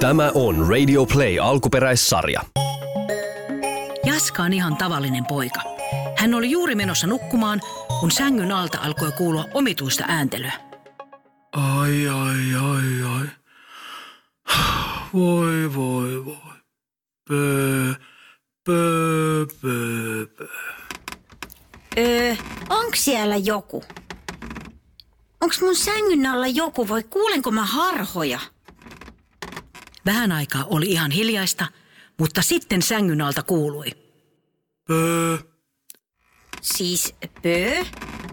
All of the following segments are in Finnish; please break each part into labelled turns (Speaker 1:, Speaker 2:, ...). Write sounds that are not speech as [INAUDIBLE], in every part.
Speaker 1: Tämä on Radio Play alkuperäissarja.
Speaker 2: Jaska on ihan tavallinen poika. Hän oli juuri menossa nukkumaan, kun sängyn alta alkoi kuulua omituista ääntelyä.
Speaker 3: Ai, ai, ai, ai. Voi, voi, voi. Pö, pö, pö, pö.
Speaker 4: Öö, onks siellä joku? Onks mun sängyn alla joku vai kuulenko mä harhoja?
Speaker 2: Vähän aikaa oli ihan hiljaista, mutta sitten sängyn alta kuului.
Speaker 3: Pö,
Speaker 4: Siis pöö?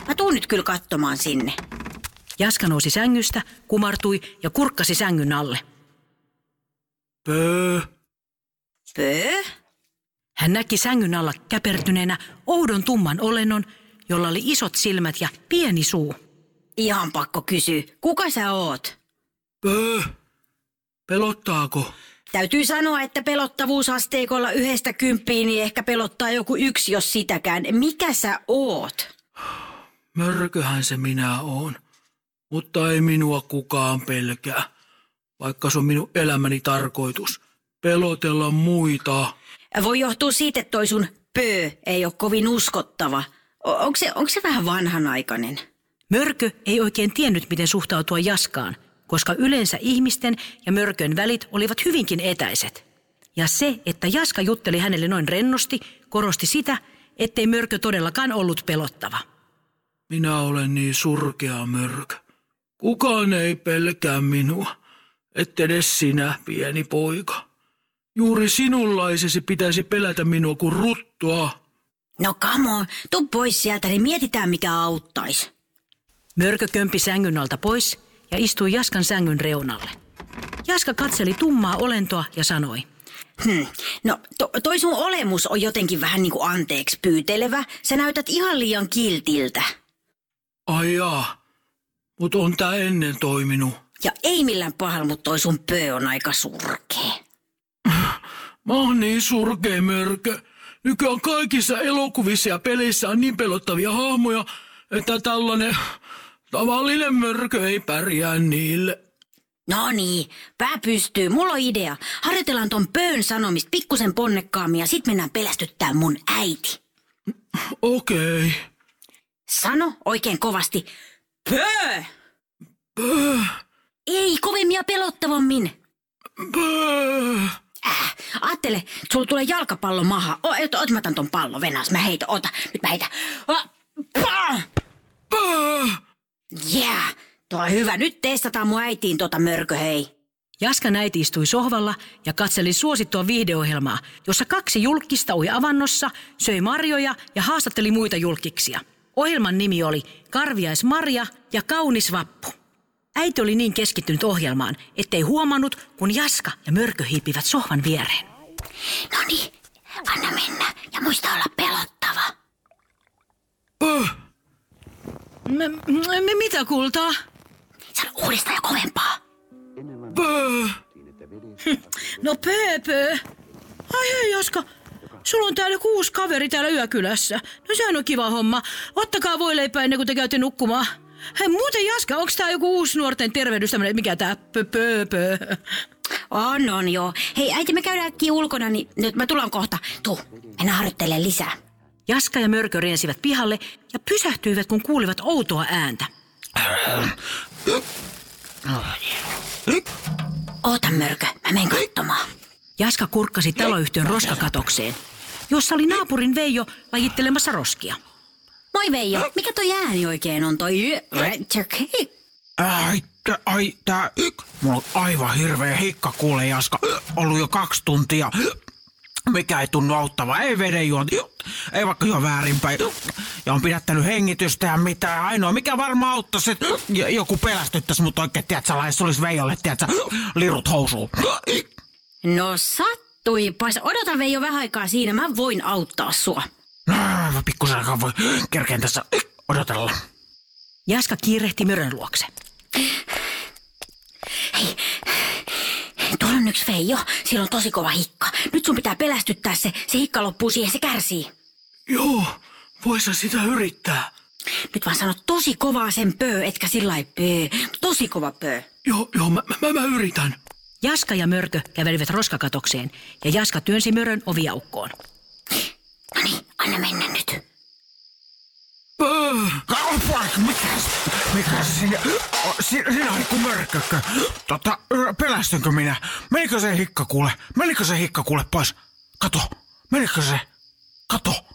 Speaker 4: Mä tuun nyt kyllä katsomaan sinne.
Speaker 2: Jaska nousi sängystä, kumartui ja kurkkasi sängyn alle.
Speaker 3: pö.
Speaker 4: Pöö?
Speaker 2: Hän näki sängyn alla käpertyneenä oudon tumman olennon, jolla oli isot silmät ja pieni suu.
Speaker 4: Ihan pakko kysyä, kuka sä oot?
Speaker 3: Pö. Pelottaako?
Speaker 4: Täytyy sanoa, että pelottavuusasteikolla yhdestä kymppiin niin ehkä pelottaa joku yksi, jos sitäkään. Mikä sä oot?
Speaker 3: Mörköhän se minä oon. Mutta ei minua kukaan pelkää. Vaikka se on minun elämäni tarkoitus. Pelotella muita.
Speaker 4: Voi johtua siitä, että toi sun pöö ei ole kovin uskottava. O- onko se, onko se vähän vanhanaikainen?
Speaker 2: Mörkö ei oikein tiennyt, miten suhtautua Jaskaan, koska yleensä ihmisten ja mörkön välit olivat hyvinkin etäiset. Ja se, että Jaska jutteli hänelle noin rennosti, korosti sitä, ettei mörkö todellakaan ollut pelottava.
Speaker 3: Minä olen niin surkea mörkö. Kukaan ei pelkää minua. Et edes sinä, pieni poika. Juuri sinunlaisesi pitäisi pelätä minua kuin ruttua.
Speaker 4: No come on, tuu pois sieltä, niin mietitään mikä auttaisi.
Speaker 2: Mörkö kömpi sängyn alta pois ja istui Jaskan sängyn reunalle. Jaska katseli tummaa olentoa ja sanoi,
Speaker 4: Hmm. No, to, toi sun olemus on jotenkin vähän niin kuin anteeksi pyytelevä. Sä näytät ihan liian kiltiltä.
Speaker 3: Ai jaa, mut on tää ennen toiminut.
Speaker 4: Ja ei millään pahalla, mutta toi sun pöö on aika surkea. [LAUGHS]
Speaker 3: Mä oon niin surkea mörkö. Nykyään kaikissa elokuvissa ja peleissä on niin pelottavia hahmoja, että tällainen tavallinen mörkö ei pärjää niille.
Speaker 4: No niin, pää pystyy. Mulla on idea. Harjoitellaan ton pöön sanomista pikkusen ponnekkaammin ja sit mennään pelästyttää mun äiti.
Speaker 3: Okei. Okay.
Speaker 4: Sano oikein kovasti. Pöö!
Speaker 3: Pö,
Speaker 4: Ei kovemmin ja pelottavammin.
Speaker 3: pö.
Speaker 4: Äh, ajattele, sulla tulee jalkapallo maha. O, ota, ota, mä otan ton pallon, Venäs, mä heitän, ota, nyt mä heitän. Ah, pah!
Speaker 3: Pö.
Speaker 4: Yeah, tuo on hyvä. Nyt testataan mun äitiin tota mörkö, hei.
Speaker 2: Jaskan äiti istui sohvalla ja katseli suosittua viihdeohjelmaa, jossa kaksi julkista ui avannossa, söi marjoja ja haastatteli muita julkiksia. Ohjelman nimi oli Karviais Marja ja Kaunis Vappu. Äiti oli niin keskittynyt ohjelmaan, ettei huomannut, kun Jaska ja Mörkö hiipivät sohvan viereen.
Speaker 4: No niin, anna mennä ja muista olla pelottava.
Speaker 3: Pö.
Speaker 2: M- m- mitä kultaa?
Speaker 4: Sano uudestaan ja kovempaa.
Speaker 3: Pö. [LAUGHS]
Speaker 2: No Pepe. Ai hei Jaska, sulla on täällä kuusi kaveri täällä yökylässä. No sehän on kiva homma. Ottakaa voi leipää ennen kuin te käytte nukkumaan. Hei muuten Jaska, onko tää joku uusi nuorten tervehdys tämmönen, mikä tää pöpöpö?
Speaker 4: On, on joo. Hei äiti, me käydään äkkiä ulkona, niin nyt mä tulen kohta. Tuu, mennään harjoittelemaan lisää.
Speaker 2: Jaska ja Mörkö riensivät pihalle ja pysähtyivät, kun kuulivat outoa ääntä.
Speaker 4: Oota mörkö, mä menen katsomaan.
Speaker 2: Jaska kurkkasi taloyhtiön roskakatokseen, jossa oli naapurin Veijo lajittelemassa roskia.
Speaker 4: Moi Veijo, mikä toi ääni oikein on toi?
Speaker 5: Ai, tä, ai, tää, mulla on aivan hirveä hikka kuule Jaska, ollut jo kaksi tuntia. Mikä ei tunnu auttava, ei vedenjuonti, ei vaikka jo väärinpäin. Ja on pidättänyt hengitystä ja mitään. Ainoa, mikä varmaan auttaisi, että joku pelästyttäisi mut oikein, tiedätkö, jos olisi Veijolle, tiedätkö, lirut housuun.
Speaker 4: No sattuipas. Odota Veijo vähän aikaa siinä, mä voin auttaa sua.
Speaker 5: No, mä pikkusen aikaa voi kerkeen tässä odotella.
Speaker 2: Jaska kiirehti Mörön luokse.
Speaker 4: Hei, tuolla on yksi Veijo. Sillä on tosi kova hikka. Nyt sun pitää pelästyttää se. Se hikka loppuu siihen, se kärsii.
Speaker 3: Joo, voisa sitä yrittää.
Speaker 4: Nyt vaan sano tosi kovaa sen pöö, etkä sillä pöö. Tosi kova pöö.
Speaker 3: Joo, joo, mä, mä, mä yritän.
Speaker 2: Jaska ja Mörkö kävelivät roskakatokseen ja Jaska työnsi Mörön oviaukkoon.
Speaker 4: No niin, anna mennä nyt.
Speaker 5: Mikä, mikä se sinä, sinä, sinä Hikku mörkökkö? Tota, pelästynkö minä? Menikö se hikka kuule? Menikö se hikka kuule pois? Kato, menikö se? Kato,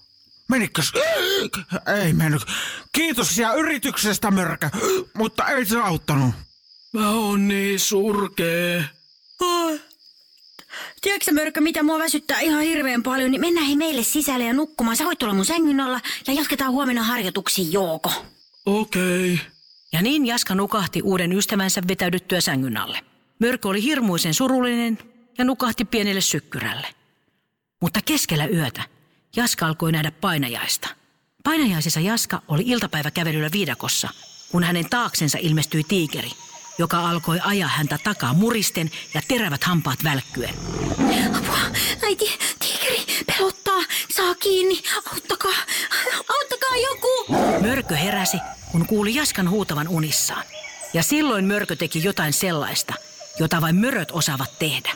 Speaker 5: menikö se? Ei mennyt. Kiitos ja yrityksestä mörkö, mutta ei se auttanut.
Speaker 3: Mä oon niin surkee.
Speaker 4: Tiedätkö Mörkö, mitä mua väsyttää ihan hirveän paljon, niin mennään hei meille sisälle ja nukkumaan. Sä voit tulla mun sängyn alla ja jatketaan huomenna harjoituksiin, Jouko.
Speaker 3: Okei. Okay.
Speaker 2: Ja niin Jaska nukahti uuden ystävänsä vetäydyttyä sängyn alle. Mörkö oli hirmuisen surullinen ja nukahti pienelle sykkyrälle. Mutta keskellä yötä Jaska alkoi nähdä painajaista. Painajaisessa Jaska oli iltapäiväkävelyllä viidakossa, kun hänen taaksensa ilmestyi tiikeri, joka alkoi ajaa häntä takaa muristen ja terävät hampaat välkkyen.
Speaker 4: Apua, äiti, tiikeri, pelottaa, saa kiinni, auttakaa, auttakaa joku.
Speaker 2: Mörkö heräsi, kun kuuli Jaskan huutavan unissaan. Ja silloin Mörkö teki jotain sellaista, jota vain möröt osaavat tehdä.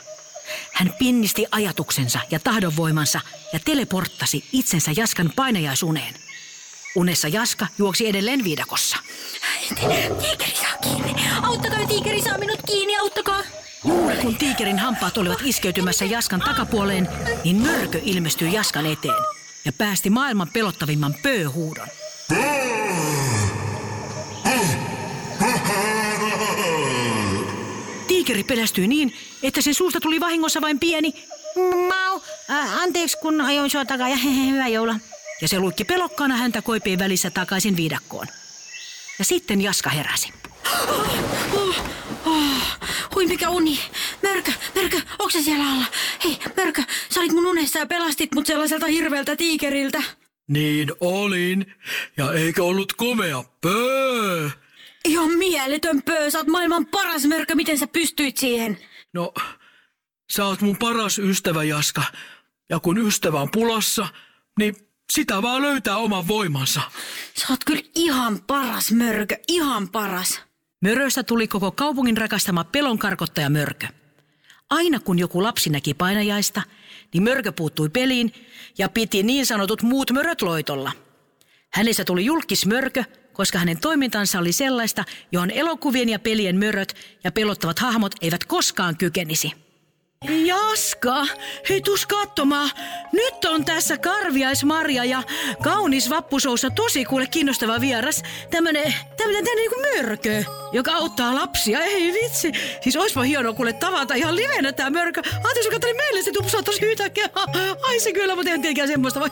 Speaker 2: Hän pinnisti ajatuksensa ja tahdonvoimansa ja teleporttasi itsensä Jaskan painajaisuneen. Unessa Jaska juoksi edelleen viidakossa.
Speaker 4: Tiikeri saa kiinni. Auttakaa, tiikeri saa minut kiinni, auttakaa.
Speaker 2: Juuri kun tiikerin hampaat olivat iskeytymässä Jaskan takapuoleen, niin mörkö ilmestyi Jaskan eteen ja päästi maailman pelottavimman pööhuudon. Tiikeri pelästyi niin, että sen suusta tuli vahingossa vain pieni
Speaker 4: Mau, äh, anteeksi kun ajoin sua takaa ja [LAUGHS] hyvää joulua.
Speaker 2: ja se luikki pelokkaana häntä koipien välissä takaisin viidakkoon. Ja sitten Jaska heräsi.
Speaker 4: Oh, oh, hui mikä uni. Mörkö, Mörkö, onko se siellä alla? Hei, Mörkö, sä olit mun unessa ja pelastit mut sellaiselta hirveältä tiikeriltä.
Speaker 3: Niin olin. Ja eikö ollut komea? Pöö.
Speaker 4: Ihan mieletön pöö, sä oot maailman paras Mörkö, miten sä pystyit siihen?
Speaker 3: No, sä oot mun paras ystävä, Jaska. Ja kun ystävä on pulassa, niin sitä vaan löytää oman voimansa.
Speaker 4: Sä oot kyllä ihan paras Mörkö, ihan paras.
Speaker 2: Möröstä tuli koko kaupungin rakastama pelonkarkottaja Mörkö. Aina kun joku lapsi näki painajaista, niin Mörkö puuttui peliin ja piti niin sanotut muut möröt loitolla. Hänestä tuli julkis Mörkö, koska hänen toimintansa oli sellaista, johon elokuvien ja pelien möröt ja pelottavat hahmot eivät koskaan kykenisi. Jaska, hei tus katsomaan. Nyt on tässä karviaismarja ja kaunis vappusoussa tosi kuule kiinnostava vieras. Tämmönen, tämmönen tänne niinku mörkö, joka auttaa lapsia. Ei vitsi. Siis oispa hienoa kuule tavata ihan livenä tää mörkö. Ajattelin, kun tuli meille se tupsaa tosi yhtäkkiä. [LAUGHS] Ai se kyllä, mutta en tietenkään semmoista. Vai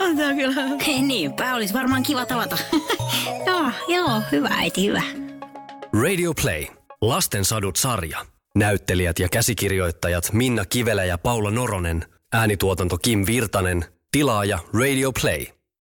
Speaker 2: antaa kyllä.
Speaker 4: Hei, niinpä, olisi varmaan kiva tavata. [LAUGHS] joo, joo, hyvä äiti, hyvä.
Speaker 1: Radio Play. Lasten sadut sarja. Näyttelijät ja käsikirjoittajat Minna Kivelä ja Paula Noronen. Äänituotanto Kim Virtanen. Tilaaja Radio Play.